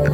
Hey,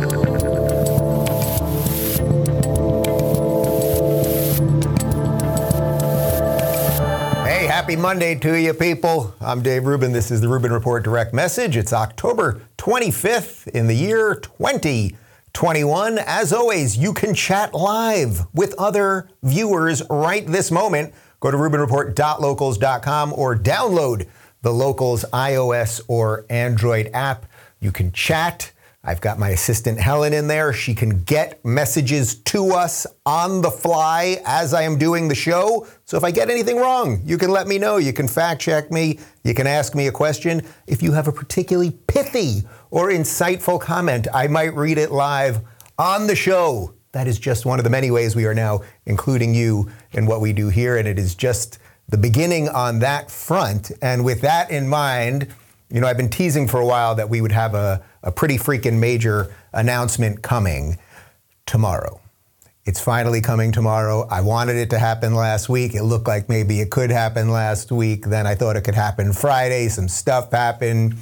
happy Monday to you, people. I'm Dave Rubin. This is the Rubin Report Direct Message. It's October 25th in the year 2021. As always, you can chat live with other viewers right this moment. Go to RubinReport.locals.com or download the Locals iOS or Android app. You can chat. I've got my assistant Helen in there. She can get messages to us on the fly as I am doing the show. So if I get anything wrong, you can let me know. You can fact check me. You can ask me a question. If you have a particularly pithy or insightful comment, I might read it live on the show. That is just one of the many ways we are now including you in what we do here. And it is just the beginning on that front. And with that in mind, you know, I've been teasing for a while that we would have a, a pretty freaking major announcement coming tomorrow. It's finally coming tomorrow. I wanted it to happen last week. It looked like maybe it could happen last week. Then I thought it could happen Friday. Some stuff happened.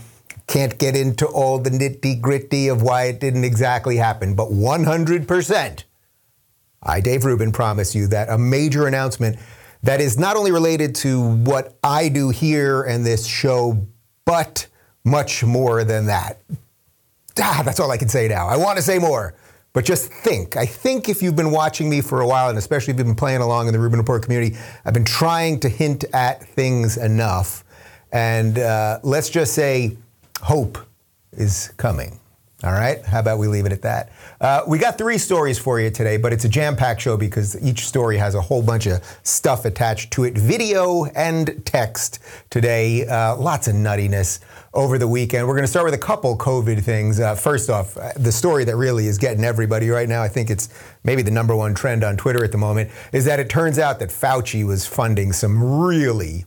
Can't get into all the nitty gritty of why it didn't exactly happen. But 100%, I, Dave Rubin, promise you that a major announcement that is not only related to what I do here and this show, but much more than that. Ah, that's all I can say now. I want to say more, but just think. I think if you've been watching me for a while, and especially if you've been playing along in the Rubin Report community, I've been trying to hint at things enough. And uh, let's just say hope is coming. All right? How about we leave it at that? Uh, we got three stories for you today, but it's a jam packed show because each story has a whole bunch of stuff attached to it video and text today. Uh, lots of nuttiness over the weekend. We're going to start with a couple COVID things. Uh, first off, uh, the story that really is getting everybody right now, I think it's maybe the number one trend on Twitter at the moment, is that it turns out that Fauci was funding some really,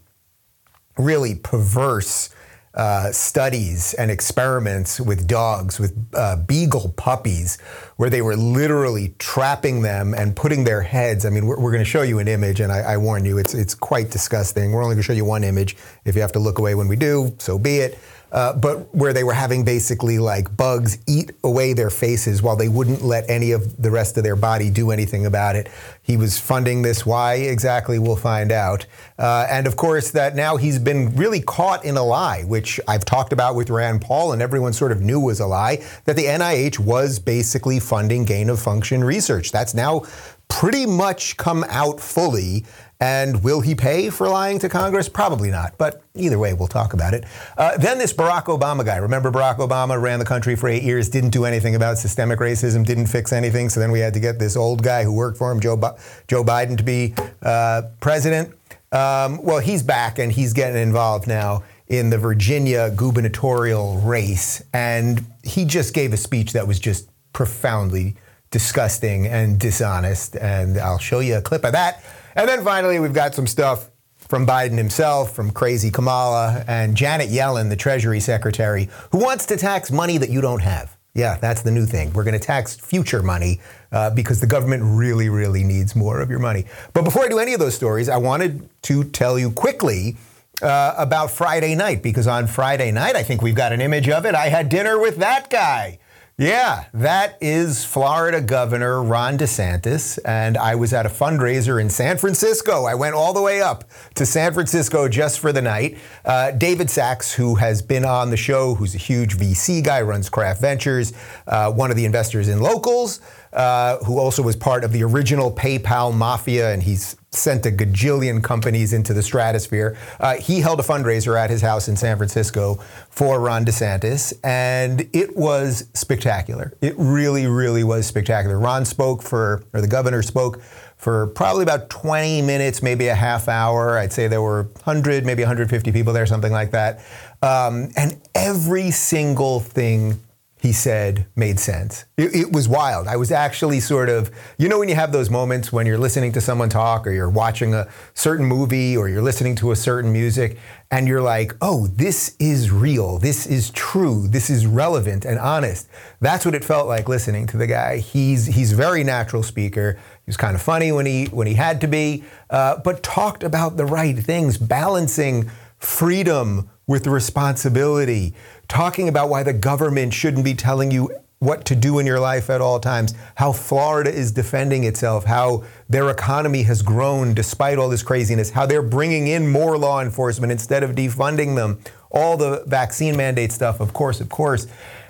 really perverse uh, studies and experiments with dogs, with uh, beagle puppies, where they were literally trapping them and putting their heads. I mean, we're, we're going to show you an image, and I, I, warn you, it's it's quite disgusting. We're only going to show you one image. If you have to look away when we do, so be it. Uh, but where they were having basically like bugs eat away their faces while they wouldn't let any of the rest of their body do anything about it. He was funding this. Why exactly? We'll find out. Uh, and of course, that now he's been really caught in a lie, which I've talked about with Rand Paul, and everyone sort of knew was a lie, that the NIH was basically funding gain of function research. That's now pretty much come out fully. And will he pay for lying to Congress? Probably not. But either way, we'll talk about it. Uh, then this Barack Obama guy. Remember, Barack Obama ran the country for eight years, didn't do anything about systemic racism, didn't fix anything. So then we had to get this old guy who worked for him, Joe, Bi- Joe Biden, to be uh, president. Um, well, he's back and he's getting involved now in the Virginia gubernatorial race. And he just gave a speech that was just profoundly disgusting and dishonest. And I'll show you a clip of that. And then finally, we've got some stuff from Biden himself, from crazy Kamala, and Janet Yellen, the Treasury Secretary, who wants to tax money that you don't have. Yeah, that's the new thing. We're going to tax future money uh, because the government really, really needs more of your money. But before I do any of those stories, I wanted to tell you quickly uh, about Friday night because on Friday night, I think we've got an image of it. I had dinner with that guy. Yeah, that is Florida Governor Ron DeSantis. And I was at a fundraiser in San Francisco. I went all the way up to San Francisco just for the night. Uh, David Sacks, who has been on the show, who's a huge VC guy, runs Craft Ventures, uh, one of the investors in Locals, uh, who also was part of the original PayPal mafia, and he's sent a gajillion companies into the stratosphere. Uh, he held a fundraiser at his house in San Francisco for Ron DeSantis, and it was spectacular. It really, really was spectacular. Ron spoke for, or the governor spoke for probably about 20 minutes, maybe a half hour. I'd say there were 100, maybe 150 people there, something like that. Um, and every single thing he said made sense. It, it, was wild. I was actually sort of, you know, when you have those moments when you're listening to someone talk or you're watching a certain movie or you're listening to a certain music and you're like, oh, this is real. This is true. This is relevant and honest. That's what it felt like listening to the guy. He's, he's a very natural speaker. He was kind of funny when he, when he had to be, uh, but talked about the right things, balancing freedom with responsibility talking about why the government shouldn't be telling you what to do in your life at all times, how Florida is defending itself, how their economy has grown despite all this craziness, how they're bringing in more law enforcement instead of defunding them, all the vaccine mandate stuff, of course, of course.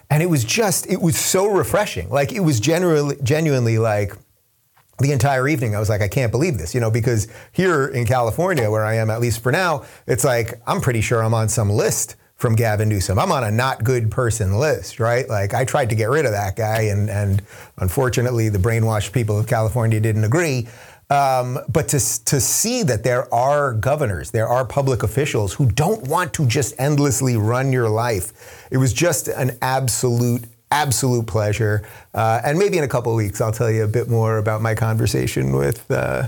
And it was just, it was so refreshing. Like, it was genuinely, genuinely like, the entire evening, I was like, I can't believe this, you know, because here in California, where I am, at least for now, it's like, I'm pretty sure I'm on some list from Gavin Newsom. I'm on a not good person list, right? Like I tried to get rid of that guy, and and unfortunately, the brainwashed people of California didn't agree. Um, but to to see that there are governors, there are public officials who don't want to just endlessly run your life, it was just an absolute absolute pleasure. Uh, and maybe in a couple weeks, I'll tell you a bit more about my conversation with. Uh,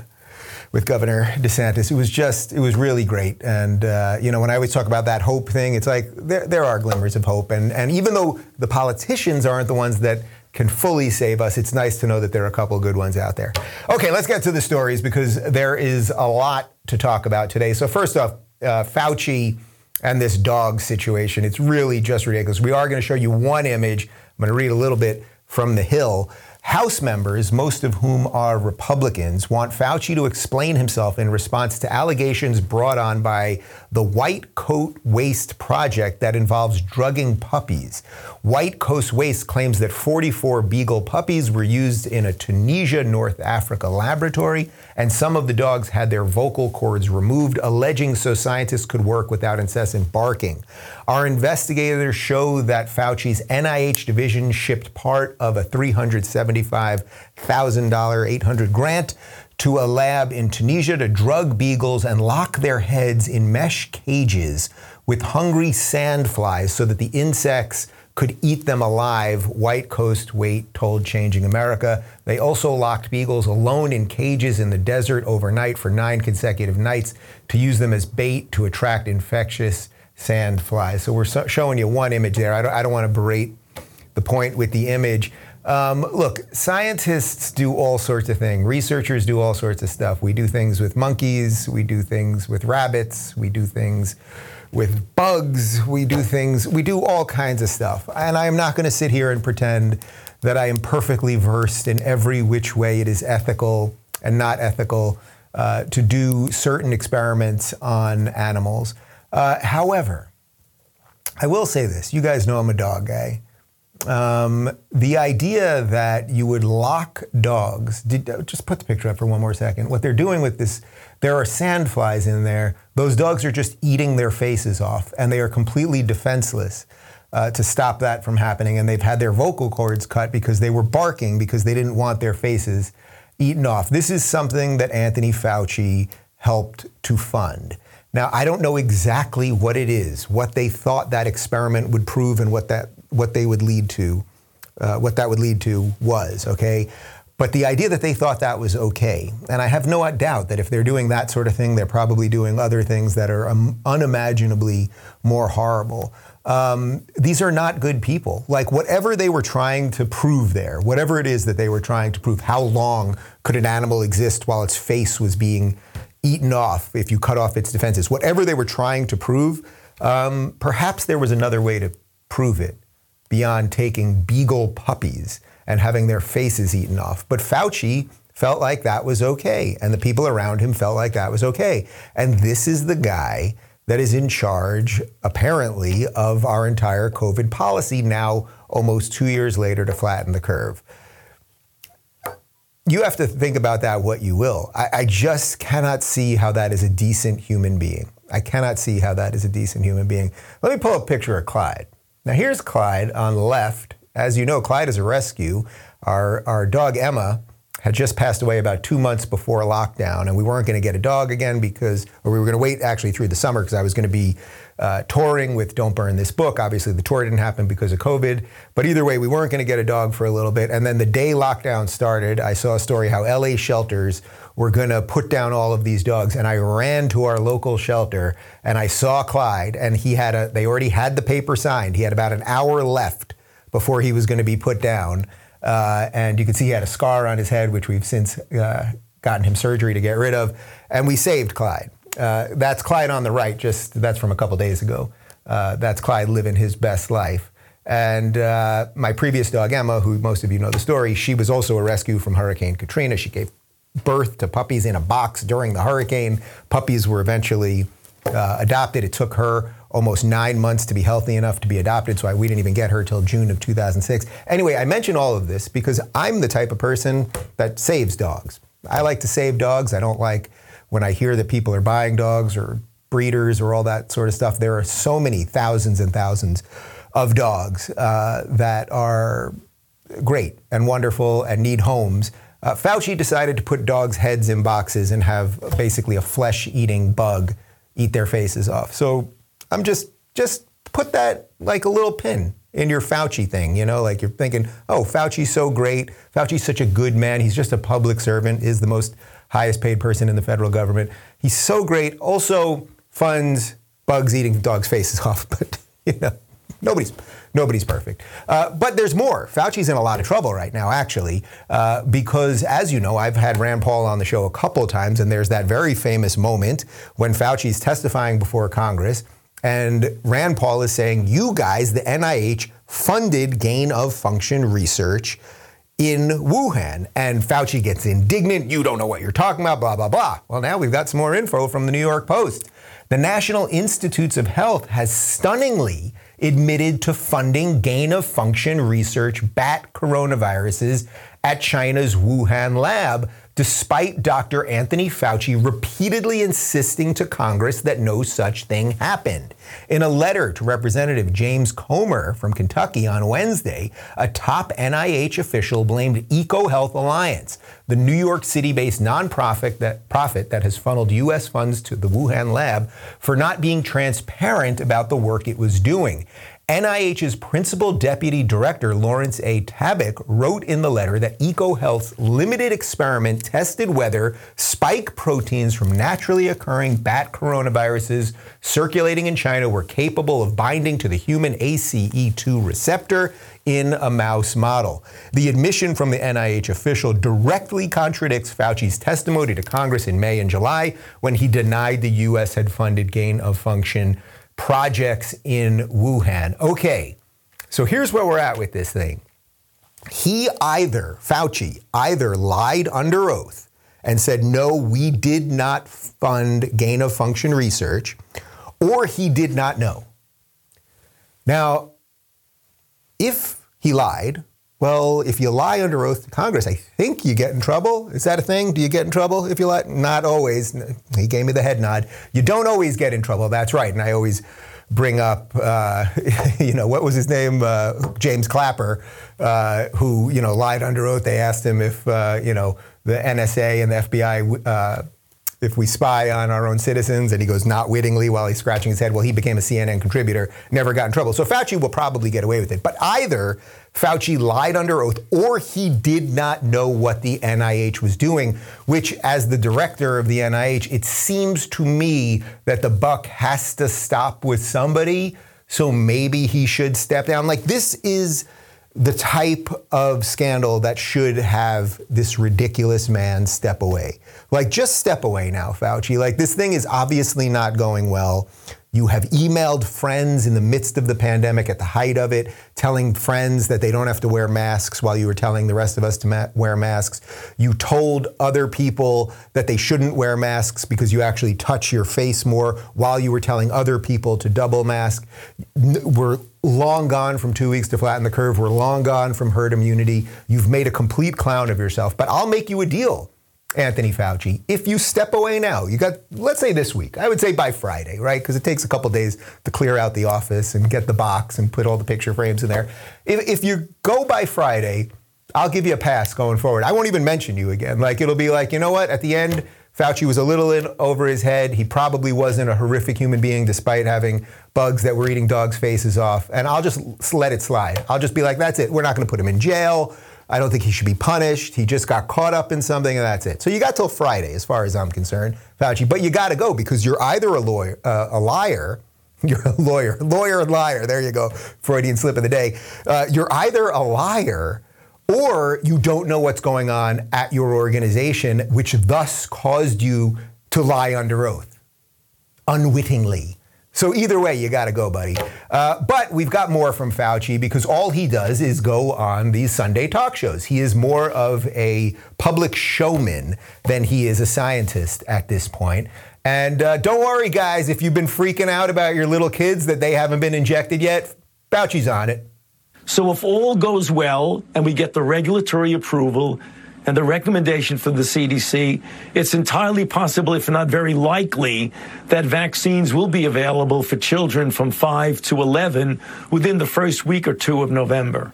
with Governor DeSantis. It was just, it was really great. And, uh, you know, when I always talk about that hope thing, it's like there, there are glimmers of hope. And, and even though the politicians aren't the ones that can fully save us, it's nice to know that there are a couple good ones out there. Okay, let's get to the stories because there is a lot to talk about today. So, first off, uh, Fauci and this dog situation, it's really just ridiculous. We are going to show you one image. I'm going to read a little bit from the Hill. House members, most of whom are Republicans, want Fauci to explain himself in response to allegations brought on by the White Coat Waste project that involves drugging puppies. White Coat Waste claims that 44 beagle puppies were used in a Tunisia, North Africa laboratory, and some of the dogs had their vocal cords removed, alleging so scientists could work without incessant barking. Our investigators show that Fauci's NIH division shipped part of a $375,000 800 grant to a lab in Tunisia to drug beagles and lock their heads in mesh cages with hungry sandflies so that the insects could eat them alive, White Coat Waste told Changing America. They also locked beagles alone in cages in the desert overnight for nine consecutive nights to use them as bait to attract infectious sandflies. So we're so showing you one image there. I don't, I don't want to berate the point with the image. Um, look, scientists do all sorts of things. Researchers do all sorts of stuff. We do things with monkeys. We do things with rabbits. We do things with bugs. We do things. We do all kinds of stuff. And I am not going to sit here and pretend that I am perfectly versed in every which way it is ethical and not ethical uh, to do certain experiments on animals. Uh, however, I will say this. You guys know I'm a dog guy. Um, the idea that you would lock dogs, did, just put the picture up for one more second. What they're doing with this, there are sandflies in there. Those dogs are just eating their faces off, and they are completely defenseless uh, to stop that from happening. And they've had their vocal cords cut because they were barking because they didn't want their faces eaten off. This is something that Anthony Fauci helped to fund. Now, I don't know exactly what it is, what they thought that experiment would prove and what that what they would lead to, uh, what that would lead to was, okay? But the idea that they thought that was okay, and I have no doubt that if they're doing that sort of thing, they're probably doing other things that are um, unimaginably more horrible. Um, these are not good people. Like whatever they were trying to prove there, whatever it is that they were trying to prove, how long could an animal exist while its face was being eaten off if you cut off its defenses. Whatever they were trying to prove, um, perhaps there was another way to prove it beyond taking beagle puppies and having their faces eaten off. But Fauci felt like that was okay, and the people around him felt like that was okay. And this is the guy that is in charge, apparently, of our entire COVID policy now, almost two years later, to flatten the curve you have to think about that what you will. I, I, just cannot see how that is a decent human being. I cannot see how that is a decent human being. Let me pull a picture of Clyde. Now here's Clyde on the left. As you know, Clyde is a rescue. Our, our dog Emma had just passed away about two months before lockdown, and we weren't going to get a dog again because, or we were going to wait actually through the summer because I was going to be uh, touring with Don't Burn This Book. Obviously, the tour didn't happen because of COVID. But either way, we weren't going to get a dog for a little bit. And then the day lockdown started, I saw a story how LA shelters were going to put down all of these dogs. And I ran to our local shelter and I saw Clyde, and he had a, they already had the paper signed. He had about an hour left before he was going to be put down. Uh, and you can see he had a scar on his head, which we've since uh, gotten him surgery to get rid of. And we saved Clyde. Uh, that's Clyde on the right, just that's from a couple days ago. Uh, that's Clyde living his best life. And uh, my previous dog, Emma, who most of you know the story, she was also a rescue from Hurricane Katrina. She gave birth to puppies in a box during the hurricane. Puppies were eventually uh, adopted. It took her almost nine months to be healthy enough to be adopted, so I, we didn't even get her till June of 2006. Anyway, I mention all of this because I'm the type of person that saves dogs. I like to save dogs. I don't like when I hear that people are buying dogs or breeders or all that sort of stuff. There are so many thousands and thousands of dogs uh, that are great and wonderful and need homes. Uh, Fauci decided to put dogs' heads in boxes and have basically a flesh eating bug eat their faces off. So I'm just, just put that like a little pin in your Fauci thing, you know, like you're thinking, oh, Fauci's so great. Fauci's such a good man. He's just a public servant, is the most highest paid person in the federal government. He's so great. Also funds bugs eating dogs' faces off, but you know, nobody's nobody's perfect. Uh, but there's more. Fauci's in a lot of trouble right now, actually, uh, because as you know, I've had Rand Paul on the show a couple times, and there's that very famous moment when Fauci's testifying before Congress and Rand Paul is saying, you guys, the NIH, funded gain of function research in Wuhan. And Fauci gets indignant. You don't know what you're talking about, blah, blah, blah. Well, now we've got some more info from the New York Post. The National Institutes of Health has stunningly admitted to funding gain of function research bat coronaviruses at China's Wuhan lab despite Dr. Anthony Fauci repeatedly insisting to Congress that no such thing happened. In a letter to Representative James Comer from Kentucky on Wednesday, a top NIH official blamed EcoHealth Alliance, the New York City based nonprofit that, profit that has funneled U.S. funds to the Wuhan lab, for not being transparent about the work it was doing. NIH's principal deputy director, Lawrence A. Tabak, wrote in the letter that EcoHealth's limited experiment tested whether spike proteins from naturally occurring bat coronaviruses circulating in China were capable of binding to the human ACE2 receptor in a mouse model. The admission from the NIH official directly contradicts Fauci's testimony to Congress in May and July when he denied the U.S. had funded gain of function projects in Wuhan. Okay, so here's where we're at with this thing. He either, Fauci, either lied under oath and said, no, we did not fund gain of function research, or he did not know. Now, if he lied, well, if you lie under oath to Congress, I think you get in trouble. Is that a thing? Do you get in trouble if you lie? Not always. He gave me the head nod. You don't always get in trouble. That's right. And I always bring up, uh, you know, what was his name? Uh, James Clapper, uh, who, you know, lied under oath. They asked him if, uh, you know, the NSA and the FBI uh, if we spy on our own citizens, and he goes not wittingly while he's scratching his head. Well, he became a CNN contributor, never got in trouble. So Fauci will probably get away with it. But either Fauci lied under oath or he did not know what the NIH was doing, which, as the director of the NIH, it seems to me that the buck has to stop with somebody. So maybe he should step down. Like, this is the type of scandal that should have this ridiculous man step away. Like, just step away now, Fauci. Like, this thing is obviously not going well. You have emailed friends in the midst of the pandemic at the height of it, telling friends that they don't have to wear masks while you were telling the rest of us to ma- wear masks. You told other people that they shouldn't wear masks because you actually touch your face more while you were telling other people to double mask. We're long gone from two weeks to flatten the curve. We're long gone from herd immunity. You've made a complete clown of yourself, but I'll make you a deal. Anthony Fauci, if you step away now, you got, let's say this week, I would say by Friday, right? Because it takes a couple days to clear out the office and get the box and put all the picture frames in there. If, if you go by Friday, I'll give you a pass going forward. I won't even mention you again. Like, it'll be like, you know what? At the end, Fauci was a little in over his head. He probably wasn't a horrific human being despite having bugs that were eating dogs' faces off. And I'll just let it slide. I'll just be like, that's it. We're not going to put him in jail. I don't think he should be punished. He just got caught up in something, and that's it. So you got till Friday, as far as I'm concerned, Fauci. But you got to go because you're either a lawyer, uh, a liar. You're a lawyer, lawyer and liar. There you go, Freudian slip of the day. Uh, you're either a liar or you don't know what's going on at your organization, which thus caused you to lie under oath unwittingly. So either way, you got to go, buddy. Uh, but we've got more from Fauci because all he does is go on these Sunday talk shows. He is more of a public showman than he is a scientist at this point. And uh, don't worry, guys, if you've been freaking out about your little kids that they haven't been injected yet, Fauci's on it. So if all goes well and we get the regulatory approval, and the recommendation from the CDC, it's entirely possible, if not very likely, that vaccines will be available for children from 5 to 11 within the first week or two of November.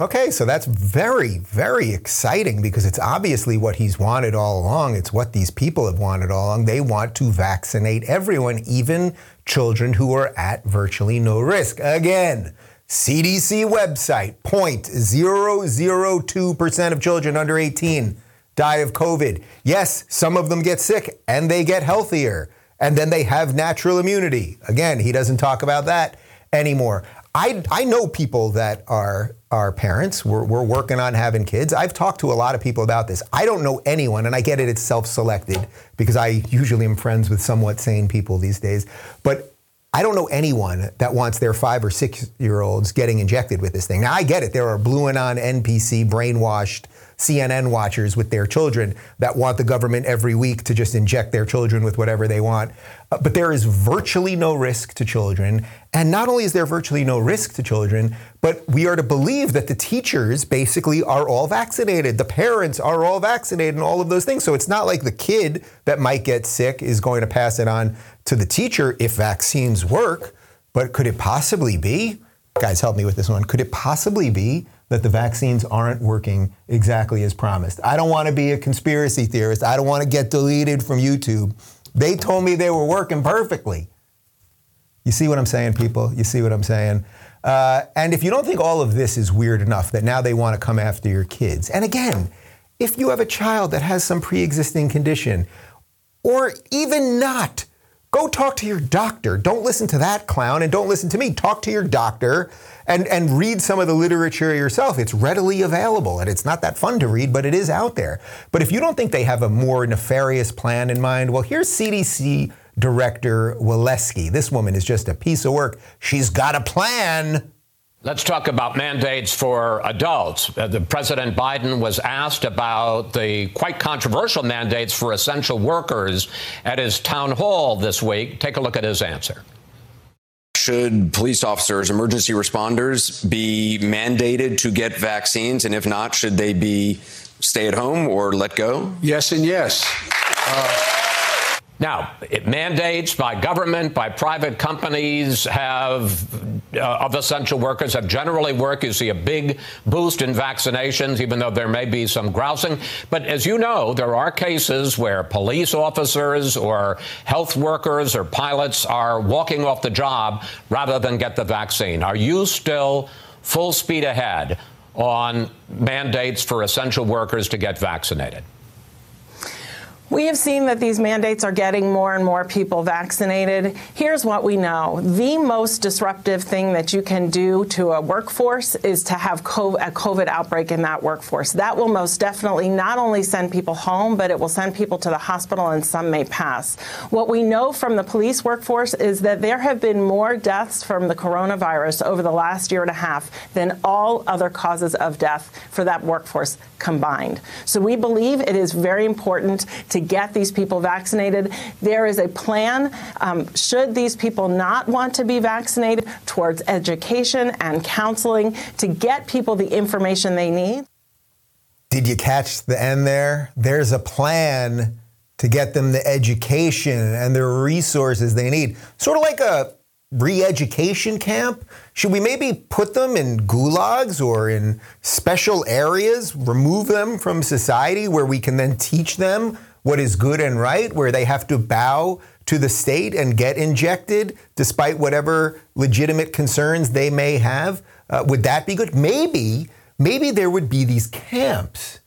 Okay, so that's very, very exciting because it's obviously what he's wanted all along. It's what these people have wanted all along. They want to vaccinate everyone, even children who are at virtually no risk. Again, CDC website 0.002% of children under 18 die of COVID. Yes, some of them get sick and they get healthier and then they have natural immunity. Again, he doesn't talk about that anymore. I, I know people that are are parents. We're, we're working on having kids. I've talked to a lot of people about this. I don't know anyone, and I get it, it's self selected because I usually am friends with somewhat sane people these days. But I don't know anyone that wants their five or six year olds getting injected with this thing. Now, I get it. There are blue and on NPC brainwashed CNN watchers with their children that want the government every week to just inject their children with whatever they want. Uh, but there is virtually no risk to children. And not only is there virtually no risk to children, but we are to believe that the teachers basically are all vaccinated. The parents are all vaccinated and all of those things. So it's not like the kid that might get sick is going to pass it on to the teacher if vaccines work, but could it possibly be? Guys, help me with this one. Could it possibly be that the vaccines aren't working exactly as promised? I don't want to be a conspiracy theorist. I don't want to get deleted from YouTube. They told me they were working perfectly. You see what I'm saying, people? You see what I'm saying? Uh, and if you don't think all of this is weird enough that now they want to come after your kids, and again, if you have a child that has some pre existing condition, or even not, Go talk to your doctor. Don't listen to that clown and don't listen to me. Talk to your doctor and, and read some of the literature yourself. It's readily available and it's not that fun to read, but it is out there. But if you don't think they have a more nefarious plan in mind, well, here's CDC Director Walensky. This woman is just a piece of work. She's got a plan. Let's talk about mandates for adults. Uh, the President Biden was asked about the quite controversial mandates for essential workers at his town hall this week. Take a look at his answer. Should police officers, emergency responders be mandated to get vaccines? And if not, should they be stay at home or let go? Yes, and yes. Uh, now, mandates by government, by private companies have uh, of essential workers have generally worked. You see a big boost in vaccinations, even though there may be some grousing. But as you know, there are cases where police officers or health workers or pilots are walking off the job rather than get the vaccine. Are you still full speed ahead on mandates for essential workers to get vaccinated? We have seen that these mandates are getting more and more people vaccinated. Here's what we know. The most disruptive thing that you can do to a workforce is to have a COVID outbreak in that workforce. That will most definitely not only send people home, but it will send people to the hospital and some may pass. What we know from the police workforce is that there have been more deaths from the coronavirus over the last year and a half than all other causes of death for that workforce combined. So we believe it is very important to get these people vaccinated. There is a plan, um, should these people not want to be vaccinated, towards education and counseling to get people the information they need. Did you catch the end there? There's a plan to get them the education and the resources they need. Sort of like a re-education camp? Should we maybe put them in gulags or in special areas, remove them from society where we can then teach them what is good and right, where they have to bow to the state and get injected despite whatever legitimate concerns they may have? Uh, would that be good? Maybe, maybe there would be these camps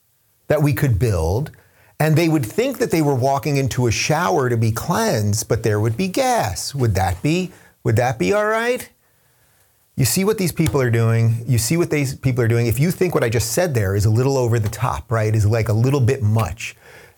that we could build and they would think that they were walking into a shower to be cleansed, but there would be gas. Would that be would that be all right? You see what these people are doing. You see what these people are doing. If you think what I just said there is a little over the top, right, is like a little bit much,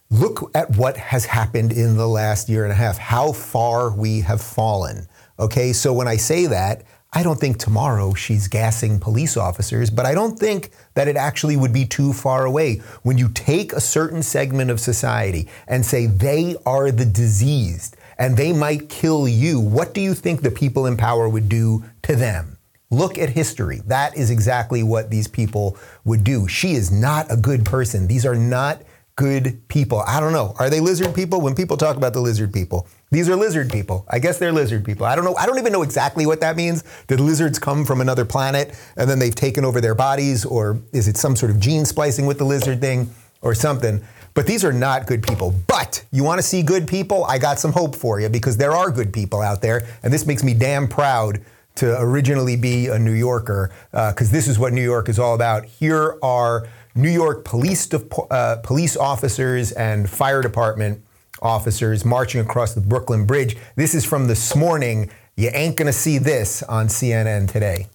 look at what has happened in the last year and a half, how far we have fallen Okay, so when I say that, I don't think tomorrow she's gassing police officers, but I don't think that it actually would be too far away. When you take a certain segment of society and say they are the diseased and they might kill you, what do you think the people in power would do to them? Look at history. That is exactly what these people would do. She is not a good person. These are not good people. I don't know. Are they lizard people? When people talk about the lizard people, these are lizard people. I guess they're lizard people. I don't know. I don't even know exactly what that means. Did lizards come from another planet and then they've taken over their bodies, or is it some sort of gene splicing with the lizard thing or something? But these are not good people. But you want to see good people? I got some hope for you because there are good people out there, and this makes me damn proud to originally be a New Yorker because uh, this is what New York is all about. Here are New York police, de- uh, police officers and fire department officers marching across the Brooklyn Bridge. This is from this morning. You ain't gonna see this on CNN today.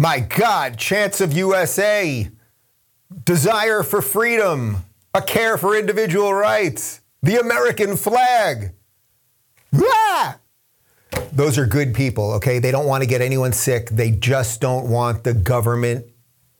My God, Chance of USA, desire for freedom, a care for individual rights, the American flag. Ah! Those are good people, okay? They don't want to get anyone sick. They just don't want the government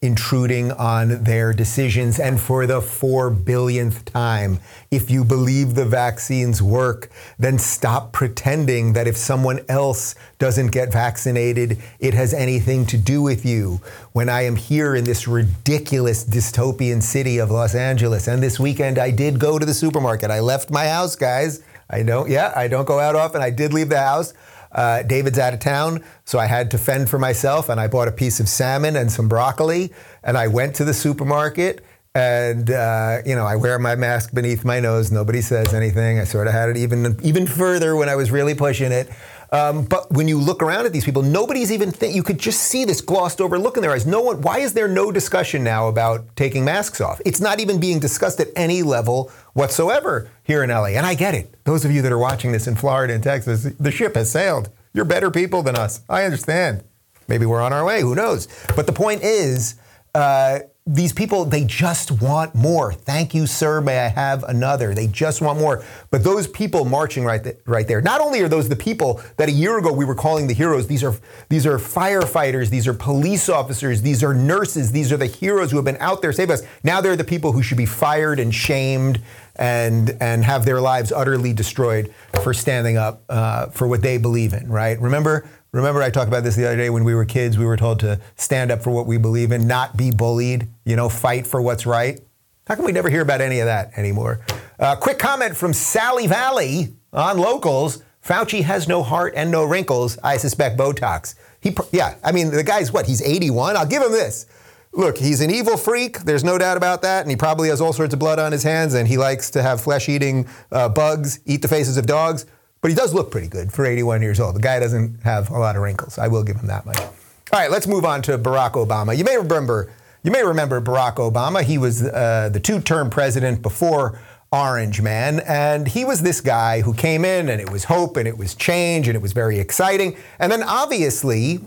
intruding on their decisions. And for the four billionth time, if you believe the vaccines work, then stop pretending that if someone else doesn't get vaccinated, it has anything to do with you. When I am here in this ridiculous dystopian city of Los Angeles, and this weekend I did go to the supermarket. I left my house, guys. I don't, yeah, I don't go out often. I did leave the house. Uh, David's out of town, so I had to fend for myself, and I bought a piece of salmon and some broccoli, and I went to the supermarket. And uh, you know, I wear my mask beneath my nose. Nobody says anything. I sort of had it even even further when I was really pushing it. Um, but when you look around at these people, nobody's even think. You could just see this glossed over look in their eyes. No one. Why is there no discussion now about taking masks off? It's not even being discussed at any level whatsoever here in LA. And I get it. Those of you that are watching this in Florida and Texas, the ship has sailed. You're better people than us. I understand. Maybe we're on our way. Who knows? But the point is. Uh, these people, they just want more. Thank you, sir. May I have another? They just want more. But those people marching right, th- right there, not only are those the people that a year ago we were calling the heroes, these are, these are firefighters, these are police officers, these are nurses, these are the heroes who have been out there saving us. Now they're the people who should be fired and shamed and, and have their lives utterly destroyed for standing up uh, for what they believe in, right? Remember Remember, I talked about this the other day when we were kids. We were told to stand up for what we believe in, not be bullied, you know, fight for what's right. How come we never hear about any of that anymore? Uh, quick comment from Sally Valley on locals Fauci has no heart and no wrinkles. I suspect Botox. He, yeah, I mean, the guy's what? He's 81. I'll give him this. Look, he's an evil freak. There's no doubt about that. And he probably has all sorts of blood on his hands and he likes to have flesh eating uh, bugs, eat the faces of dogs. But he does look pretty good for 81 years old. The guy doesn't have a lot of wrinkles. I will give him that much. All right, let's move on to Barack Obama. You may remember, you may remember Barack Obama. He was uh, the two-term president before Orange Man, and he was this guy who came in, and it was hope, and it was change, and it was very exciting. And then obviously,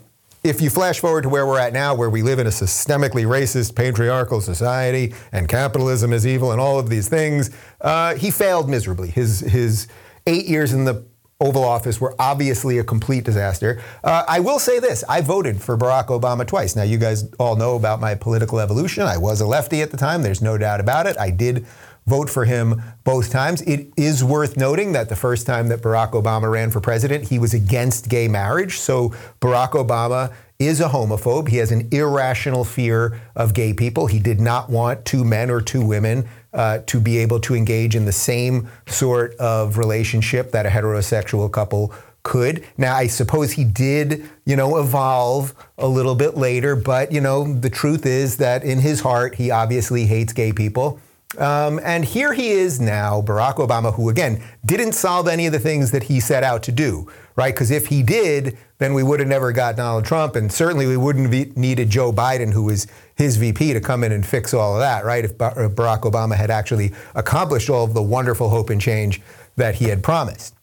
if you flash forward to where we're at now, where we live in a systemically racist, patriarchal society, and capitalism is evil, and all of these things, uh, he failed miserably. His his eight years in the Oval Office were obviously a complete disaster. Uh, I will say this I voted for Barack Obama twice. Now, you guys all know about my political evolution. I was a lefty at the time, there's no doubt about it. I did vote for him both times. It is worth noting that the first time that Barack Obama ran for president, he was against gay marriage. So Barack Obama is a homophobe. He has an irrational fear of gay people. He did not want two men or two women uh, to be able to engage in the same sort of relationship that a heterosexual couple could. Now, I suppose he did, you know, evolve a little bit later, but, you know, the truth is that in his heart, he obviously hates gay people. Um, and here he is now, Barack Obama, who again didn't solve any of the things that he set out to do, right? Because if he did, then we would have never got Donald Trump, and certainly we wouldn't have needed Joe Biden, who was his VP, to come in and fix all of that, right? If Barack Obama had actually accomplished all of the wonderful hope and change that he had promised.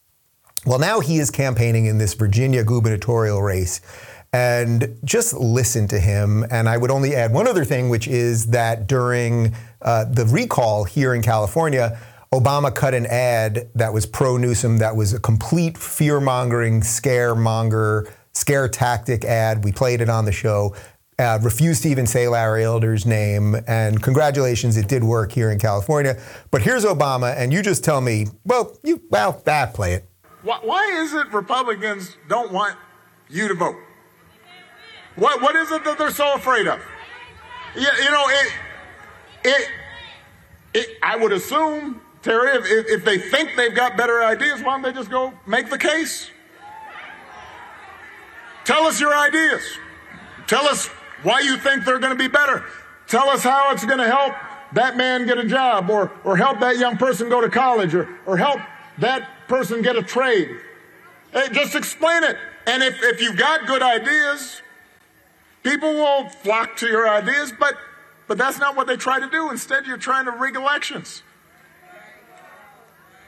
Well, now he is campaigning in this Virginia gubernatorial race. And just listen to him. And I would only add one other thing, which is that during uh, the recall here in California, Obama cut an ad that was pro Newsom, that was a complete fear mongering, scaremonger, scare tactic ad. We played it on the show. Uh, refused to even say Larry Elder's name. And congratulations, it did work here in California. But here's Obama, and you just tell me, well, you, well, that play it. Why, why is it Republicans don't want you to vote? What, what is it that they're so afraid of? Yeah, you know, it, it, it, I would assume, Terry, if, if they think they've got better ideas, why don't they just go make the case? Tell us your ideas. Tell us why you think they're going to be better. Tell us how it's going to help that man get a job or, or help that young person go to college or, or help that person get a trade. Hey, just explain it. And if, if you've got good ideas, people will flock to your ideas, but, but that's not what they try to do. Instead, you're trying to rig elections.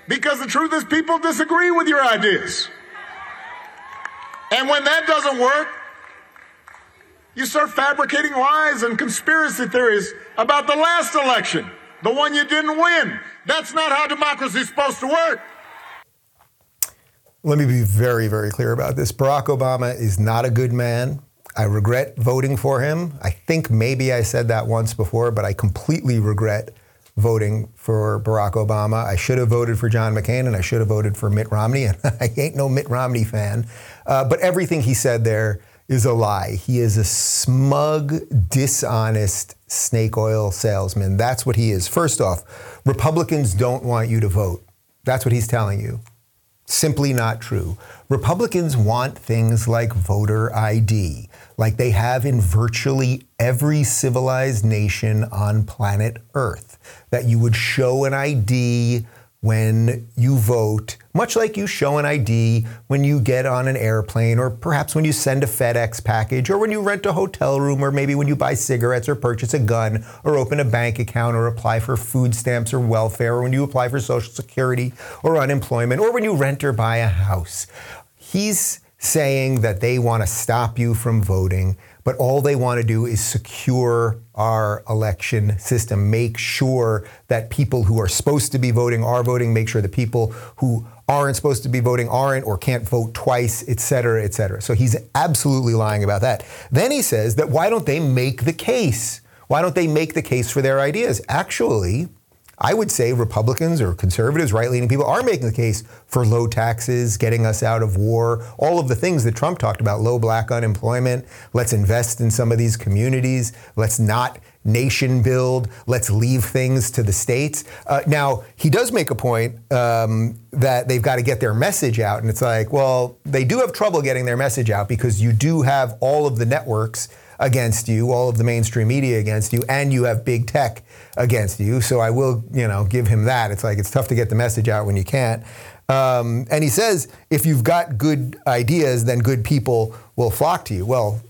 Because the truth is, people disagree with your ideas. And when that doesn't work, you start fabricating lies and conspiracy theories about the last election, the one you didn't win. That's not how democracy is supposed to work. Let me be very, very clear about this. Barack Obama is not a good man. I regret voting for him. I think maybe I said that once before, but I completely regret voting for Barack Obama. I should have voted for John McCain and I should have voted for Mitt Romney. And I ain't no Mitt Romney fan. Uh, but everything he said there is a lie. He is a smug, dishonest snake oil salesman. That's what he is. First off, Republicans don't want you to vote. That's what he's telling you. Simply not true. Republicans want things like voter ID, like they have in virtually every civilized nation on planet Earth, that you would show an ID when you vote, much like you show an ID when you get on an airplane, or perhaps when you send a FedEx package, or when you rent a hotel room, or maybe when you buy cigarettes, or purchase a gun, or open a bank account, or apply for food stamps or welfare, or when you apply for Social Security or unemployment, or when you rent or buy a house. He's saying that they want to stop you from voting but all they want to do is secure our election system, make sure that people who are supposed to be voting are voting, make sure the people who aren't supposed to be voting aren't or can't vote twice, et cetera, et cetera. So he's absolutely lying about that. Then he says that why don't they make the case? Why don't they make the case for their ideas? Actually, I would say Republicans or conservatives, right leaning people are making the case for low taxes, getting us out of war, all of the things that Trump talked about low black unemployment. Let's invest in some of these communities. Let's not nation build. Let's leave things to the states. Uh, now, he does make a point um, that they've got to get their message out. And it's like, well, they do have trouble getting their message out because you do have all of the networks against you, all of the mainstream media against you, and you have big tech against you. So I will, you know, give him that. It's like it's tough to get the message out when you can't. Um, and he says, if you've got good ideas, then good people will flock to you. Well,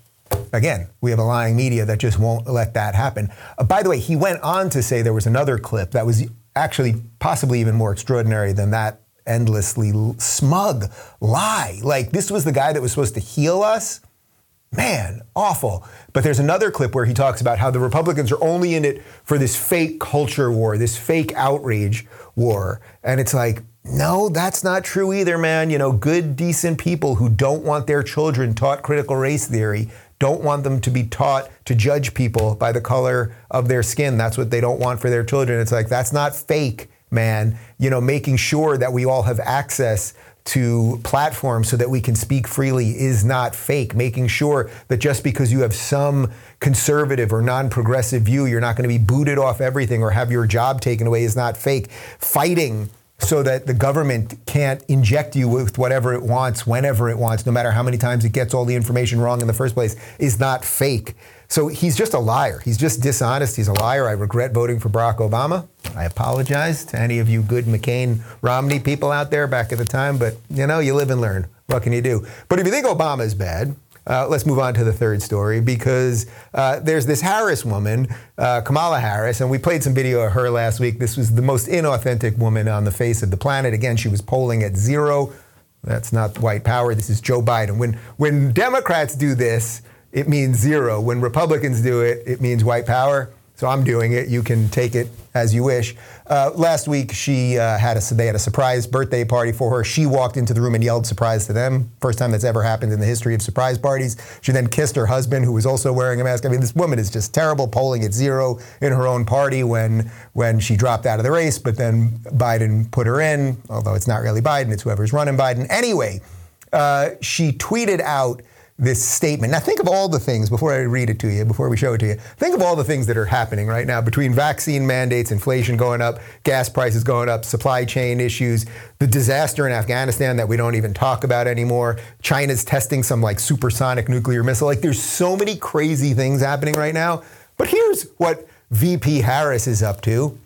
again, we have a lying media that just won't let that happen. Uh, by the way, he went on to say there was another clip that was actually possibly even more extraordinary than that endlessly smug lie. Like, this was the guy that was supposed to heal us Man, awful. But there's another clip where he talks about how the Republicans are only in it for this fake culture war, this fake outrage war. And it's like, no, that's not true either, man. You know, good, decent people who don't want their children taught critical race theory, don't want them to be taught to judge people by the color of their skin. That's what they don't want for their children. It's like, that's not fake, man. You know, making sure that we all have access to platforms so that we can speak freely is not fake. Making sure that just because you have some conservative or non progressive view, you're not going to be booted off everything or have your job taken away is not fake. Fighting so that the government can't inject you with whatever it wants, whenever it wants, no matter how many times it gets all the information wrong in the first place, is not fake. So he's just a liar. He's just dishonest. He's a liar. I regret voting for Barack Obama. I apologize to any of you good McCain Romney people out there back at the time, but you know, you live and learn. What can you do? But if you think Obama is bad, uh, let's move on to the third story because uh, there's this Harris woman, uh, Kamala Harris, and we played some video of her last week. This was the most inauthentic woman on the face of the planet. Again, she was polling at zero. That's not white power. This is Joe Biden. When when Democrats do this, it means zero. When Republicans do it, it means white power. So I'm doing it. You can take it as you wish. Uh, last week, she uh, had a they had a surprise birthday party for her. She walked into the room and yelled "surprise" to them. First time that's ever happened in the history of surprise parties. She then kissed her husband, who was also wearing a mask. I mean, this woman is just terrible, polling at zero in her own party when when she dropped out of the race. But then Biden put her in, although it's not really Biden; it's whoever's running Biden. Anyway, uh, she tweeted out this statement. Now, think of all the things, before I read it to you, before we show it to you, think of all the things that are happening right now between vaccine mandates, inflation going up, gas prices going up, supply chain issues, the disaster in Afghanistan that we don't even talk about anymore, China's testing some like supersonic nuclear missile. Like, there's so many crazy things happening right now. But here's what VP Harris is up to.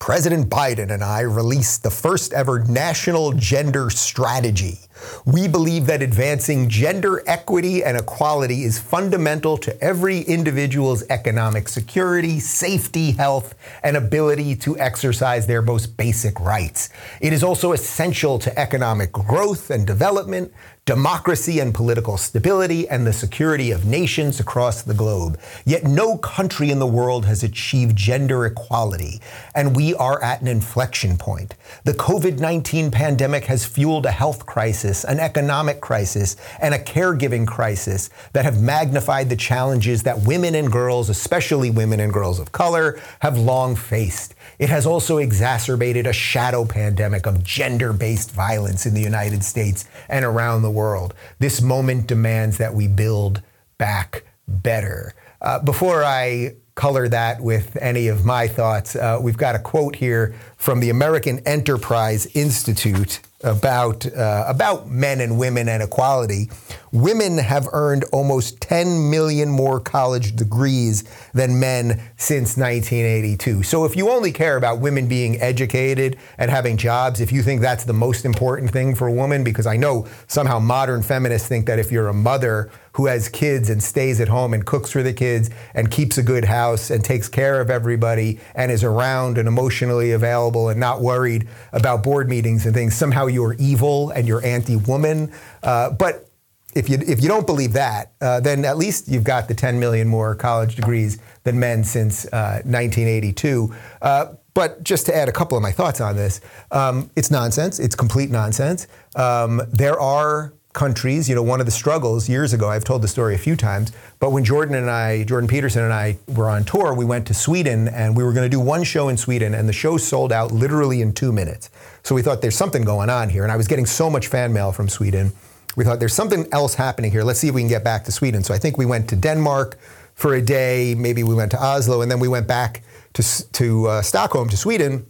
President Biden and I released the first ever national gender strategy. We believe that advancing gender equity and equality is fundamental to every individual's economic security, safety, health, and ability to exercise their most basic rights. It is also essential to economic growth and development, democracy and political stability, and the security of nations across the globe. Yet no country in the world has achieved gender equality, and we are at an inflection point. The COVID 19 pandemic has fueled a health crisis, an economic crisis, and a caregiving crisis that have magnified the challenges that women and girls, especially women and girls of color, have long faced. It has also exacerbated a shadow pandemic of gender based violence in the United States and around the world. This moment demands that we build back better. Uh, before I color that with any of my thoughts, uh, we've got a quote here from the American Enterprise Institute about uh, about men and women and equality. Women have earned almost 10 million more college degrees than men since 1982. So if you only care about women being educated and having jobs, if you think that's the most important thing for a woman, because I know somehow modern feminists think that if you're a mother who has kids and stays at home and cooks for the kids and keeps a good house and takes care of everybody and is around and emotionally available and not worried about board meetings and things, somehow you're evil and you're anti-woman. Uh, but if you if you don't believe that, uh, then at least you've got the 10 million more college degrees than men since uh, 1982. Uh, but just to add a couple of my thoughts on this, um, it's nonsense. It's complete nonsense. Um, there are countries, you know, one of the struggles years ago, I've told the story a few times, but when Jordan and I, Jordan Peterson and I were on tour, we went to Sweden and we were going to do one show in Sweden and the show sold out literally in two minutes. So we thought there's something going on here. And I was getting so much fan mail from Sweden. We thought there's something else happening here. Let's see if we can get back to Sweden. So I think we went to Denmark for a day. Maybe we went to Oslo and then we went back to, to uh, Stockholm, to Sweden.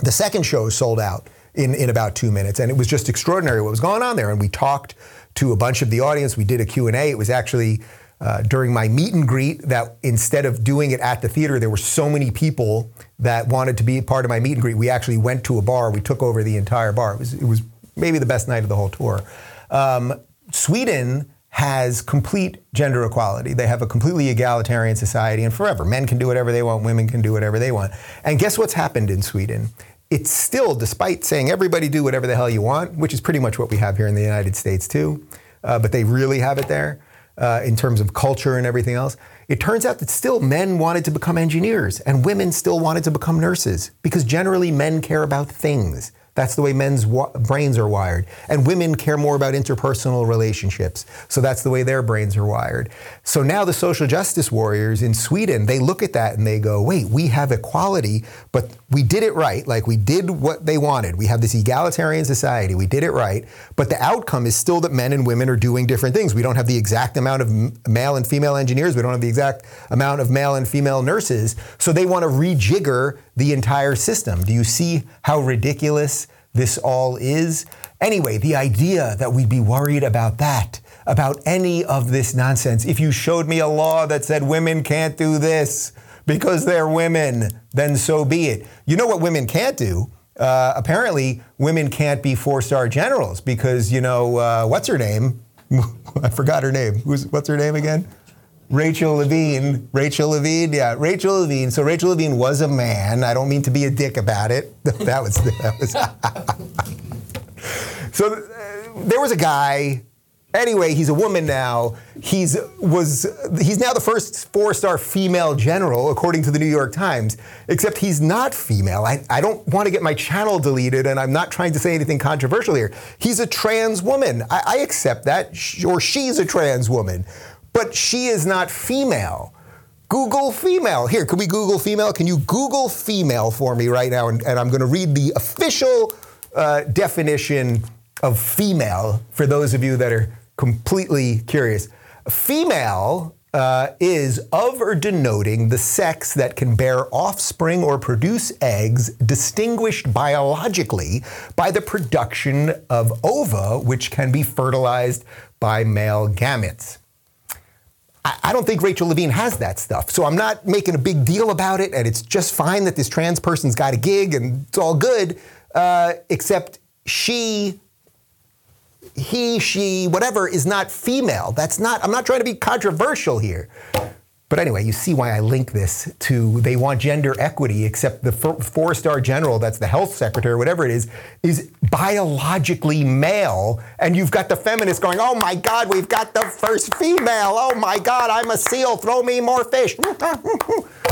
The second show sold out in, in about two minutes. And it was just extraordinary what was going on there. And we talked to a bunch of the audience. We did a Q&A. It was actually uh, during my meet and greet that instead of doing it at the theater, there were so many people that wanted to be part of my meet and greet. We actually went to a bar. We took over the entire bar. It was, it was maybe the best night of the whole tour. Um, Sweden has complete gender equality. They have a completely egalitarian society and forever. Men can do whatever they want, women can do whatever they want. And guess what's happened in Sweden? It's still, despite saying everybody do whatever the hell you want, which is pretty much what we have here in the United States too, uh, but they really have it there uh, in terms of culture and everything else. It turns out that still men wanted to become engineers and women still wanted to become nurses because generally men care about things. That's the way men's wa- brains are wired. And women care more about interpersonal relationships. So that's the way their brains are wired. So now the social justice warriors in Sweden, they look at that and they go, wait, we have equality, but we did it right. Like we did what they wanted. We have this egalitarian society. We did it right. But the outcome is still that men and women are doing different things. We don't have the exact amount of male and female engineers. We don't have the exact amount of male and female nurses. So they want to rejigger the entire system. Do you see how ridiculous this all is? Anyway, the idea that we'd be worried about that, about any of this nonsense, if you showed me a law that said women can't do this because they're women, then so be it. You know what women can't do? Uh, apparently, women can't be four star generals because, you know, uh, what's her name? I forgot her name. Who's, what's her name again? Rachel Levine. Rachel Levine, yeah, Rachel Levine. So Rachel Levine was a man. I don't mean to be a dick about it. that was that was. so uh, there was a guy. Anyway, he's a woman now. He's was he's now the first four-star female general, according to the New York Times. Except he's not female. I, I don't want to get my channel deleted, and I'm not trying to say anything controversial here. He's a trans woman. I, I accept that, or she's a trans woman but she is not female. Google female. Here, can we Google female? Can you Google female for me right now? And, and I'm going to read the official uh, definition of female for those of you that are completely curious. Female uh, is of or denoting the sex that can bear offspring or produce eggs distinguished biologically by the production of ova, which can be fertilized by male gametes. I don't think Rachel Levine has that stuff. So I'm not making a big deal about it, and it's just fine that this trans person's got a gig and it's all good, uh, except she, he, she, whatever, is not female. That's not, I'm not trying to be controversial here. But anyway, you see why I link this to they want gender equity, except the four star general, that's the health secretary, whatever it is, is biologically male. And you've got the feminists going, oh my God, we've got the first female. Oh my God, I'm a seal. Throw me more fish.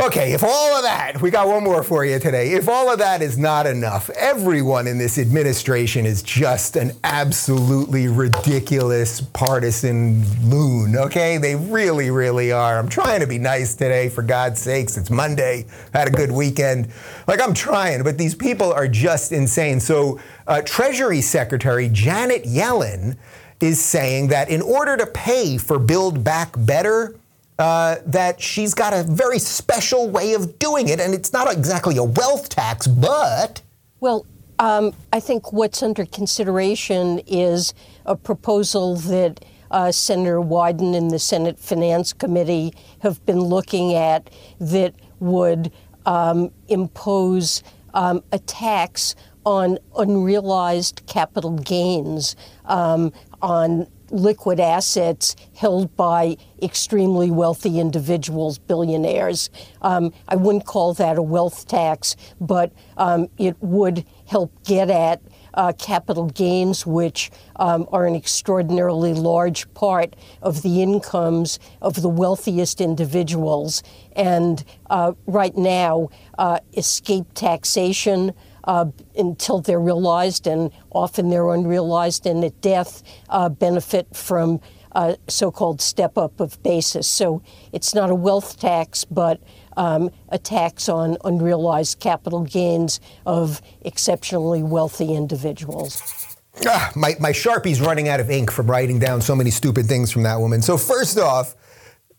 Okay, if all of that, we got one more for you today. If all of that is not enough, everyone in this administration is just an absolutely ridiculous partisan loon, okay? They really, really are. I'm trying to be nice today, for God's sakes. It's Monday, had a good weekend. Like, I'm trying, but these people are just insane. So, uh, Treasury Secretary Janet Yellen is saying that in order to pay for Build Back Better, uh, that she's got a very special way of doing it, and it's not exactly a wealth tax, but. Well, um, I think what's under consideration is a proposal that uh, Senator Wyden and the Senate Finance Committee have been looking at that would um, impose um, a tax on unrealized capital gains um, on liquid assets held by extremely wealthy individuals, billionaires. Um, I wouldn't call that a wealth tax, but um, it would help get at uh, capital gains, which um, are an extraordinarily large part of the incomes of the wealthiest individuals. And uh, right now, uh, escape taxation uh, until they're realized, and often they're unrealized, and at death uh, benefit from uh, so-called step-up of basis. So it's not a wealth tax, but um, a tax on unrealized capital gains of exceptionally wealthy individuals. Ah, my, my Sharpie's running out of ink from writing down so many stupid things from that woman. So, first off,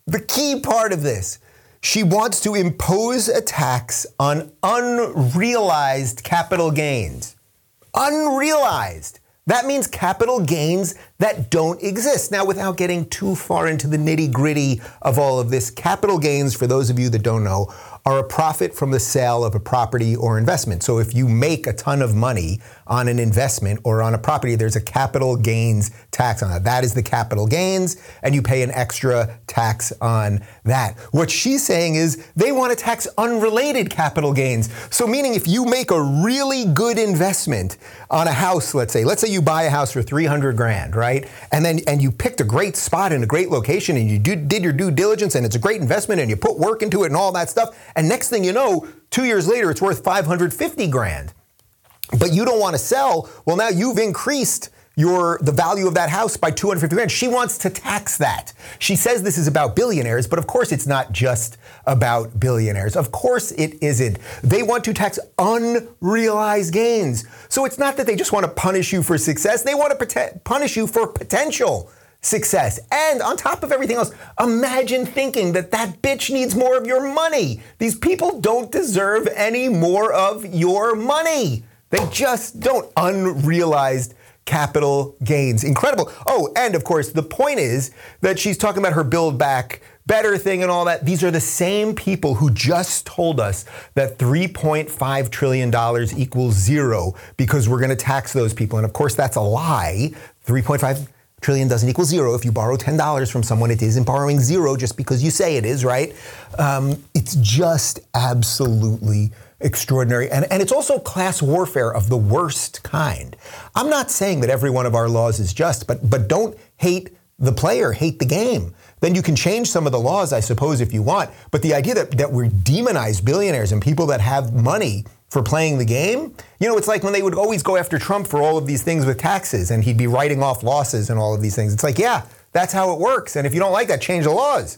the key part of this she wants to impose a tax on unrealized capital gains. Unrealized. That means capital gains that don't exist. Now, without getting too far into the nitty gritty of all of this, capital gains, for those of you that don't know, are a profit from the sale of a property or investment. So if you make a ton of money on an investment or on a property, there's a capital gains tax on that. That is the capital gains, and you pay an extra tax on that. What she's saying is they want to tax unrelated capital gains. So meaning if you make a really good investment on a house, let's say, let's say you buy a house for 300 grand, right? And then and you picked a great spot in a great location and you do, did your due diligence and it's a great investment and you put work into it and all that stuff and next thing you know, two years later, it's worth 550 grand. But you don't want to sell. Well, now you've increased your the value of that house by 250 grand. She wants to tax that. She says this is about billionaires, but of course it's not just about billionaires. Of course it isn't. They want to tax unrealized gains. So it's not that they just want to punish you for success, they want to punish you for potential success. And on top of everything else, imagine thinking that that bitch needs more of your money. These people don't deserve any more of your money. They just don't. Unrealized capital gains. Incredible. Oh, and of course, the point is that she's talking about her build back better thing and all that. These are the same people who just told us that $3.5 trillion equals zero because we're going to tax those people. And of course, that's a lie. 3.5 trillion doesn't equal zero. If you borrow $10 from someone, it isn't borrowing zero just because you say it is, right? Um, it's just absolutely extraordinary. And, and it's also class warfare of the worst kind. I'm not saying that every one of our laws is just, but, but don't hate the player, hate the game. Then you can change some of the laws, I suppose, if you want. But the idea that, that we demonize billionaires and people that have money for playing the game, you know, it's like when they would always go after Trump for all of these things with taxes and he'd be writing off losses and all of these things. It's like, yeah, that's how it works. And if you don't like that, change the laws.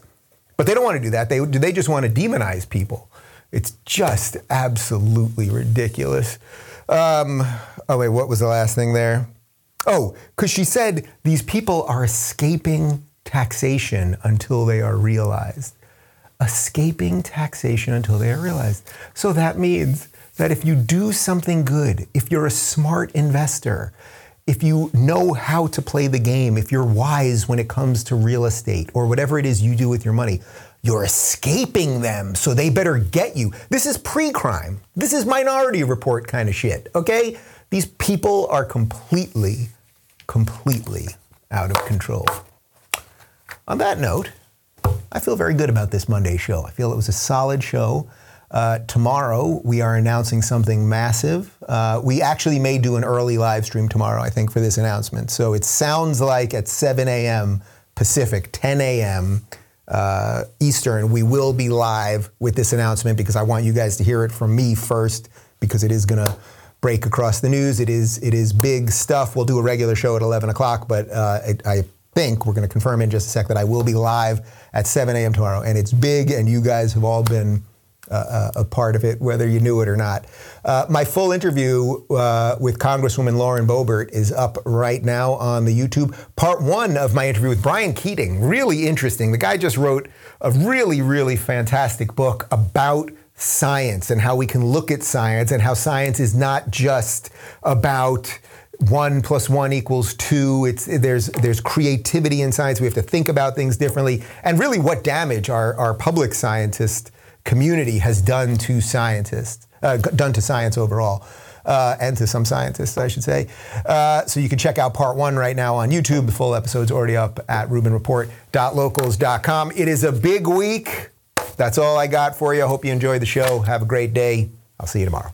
But they don't want to do that. They, they just want to demonize people. It's just absolutely ridiculous. Um, oh, wait, what was the last thing there? Oh, because she said these people are escaping taxation until they are realized. Escaping taxation until they are realized. So that means that if you do something good, if you're a smart investor, if you know how to play the game, if you're wise when it comes to real estate or whatever it is you do with your money, you're escaping them, so they better get you. This is pre crime. This is minority report kind of shit, okay? These people are completely, completely out of control. On that note, I feel very good about this Monday show. I feel it was a solid show. Uh, tomorrow, we are announcing something massive. Uh, we actually may do an early live stream tomorrow, I think, for this announcement. So it sounds like at 7 a.m. Pacific, 10 a.m uh, Eastern, we will be live with this announcement because I want you guys to hear it from me first because it is going to break across the news. It is it is big stuff. We'll do a regular show at 11 o'clock, but uh, it, I think we're going to confirm in just a sec that I will be live at 7 a.m. tomorrow, and it's big. And you guys have all been uh, a part of it, whether you knew it or not. Uh, my full interview uh, with Congresswoman Lauren Boebert is up right now on the YouTube. Part one of my interview with Brian Keating, really interesting. The guy just wrote a really, really fantastic book about science and how we can look at science and how science is not just about one plus one equals two. It's there's there's creativity in science. We have to think about things differently, and really, what damage our our public scientists community has done to scientists, uh, done to science overall. Uh, and to some scientists, I should say. Uh, so you can check out part one right now on YouTube. The full episode's already up at RubinReport.locals.com. It is a big week. That's all I got for you. I hope you enjoyed the show. Have a great day. I'll see you tomorrow.